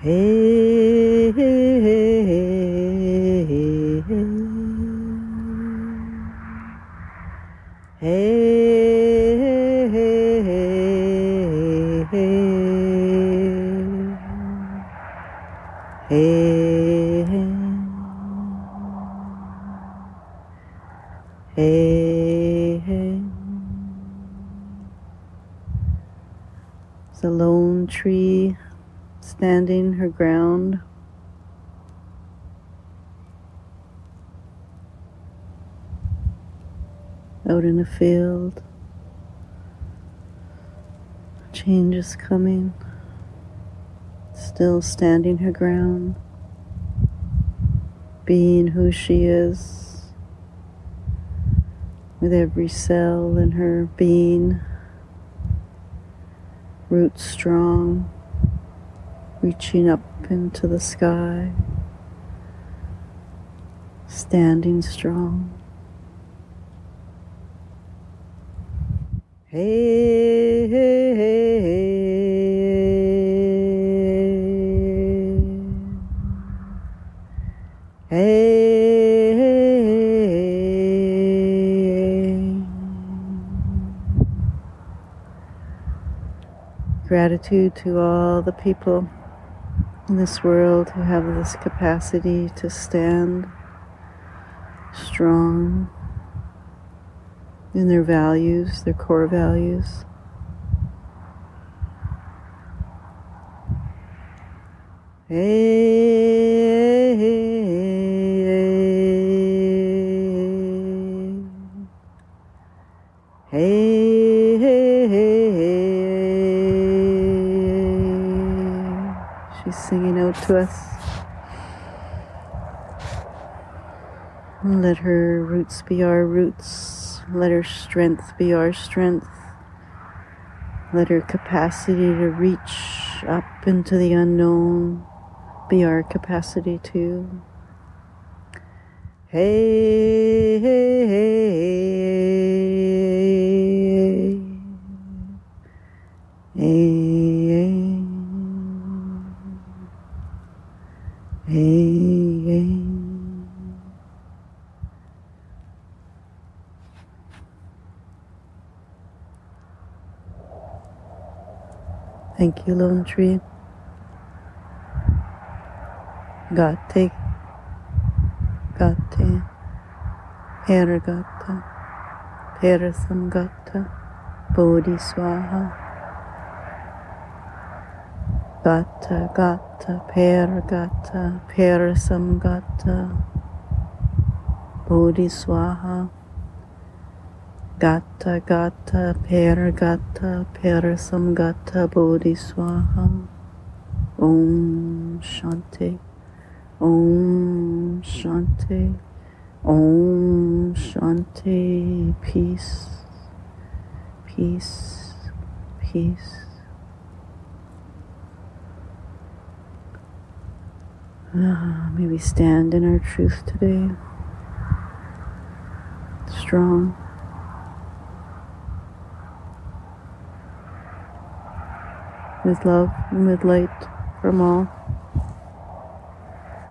Hey, hey, hey, hey, hey. Hey, hey, hey, hey, hey, hey. It's a lone tree standing her ground. Out in the field, change is coming, still standing her ground, being who she is, with every cell in her being, roots strong, reaching up into the sky, standing strong. Hey, hey, hey, hey, hey. Gratitude to all the people in this world who have this capacity to stand strong in their values, their core values. Hey, hey, hey, hey, She's singing out to us. Let her roots be our roots. Let her strength be our strength. Let her capacity to reach up into the unknown be our capacity too. Hey, hey, hey, hey, hey, hey. Thank you, Lone Tree. Gate, Gate, Paragata, Parasamgata, Bodhiswaha. Gata, Gata, Paragata, Parasamgata, Bodhiswaha. Gata, Gata, Paragata, Parasamgata, Bodhiswaha. Om Shanti. Om Shanti. Om Shanti. Peace. Peace. Peace. Ah, may we stand in our truth today. Strong. With love and with light from all.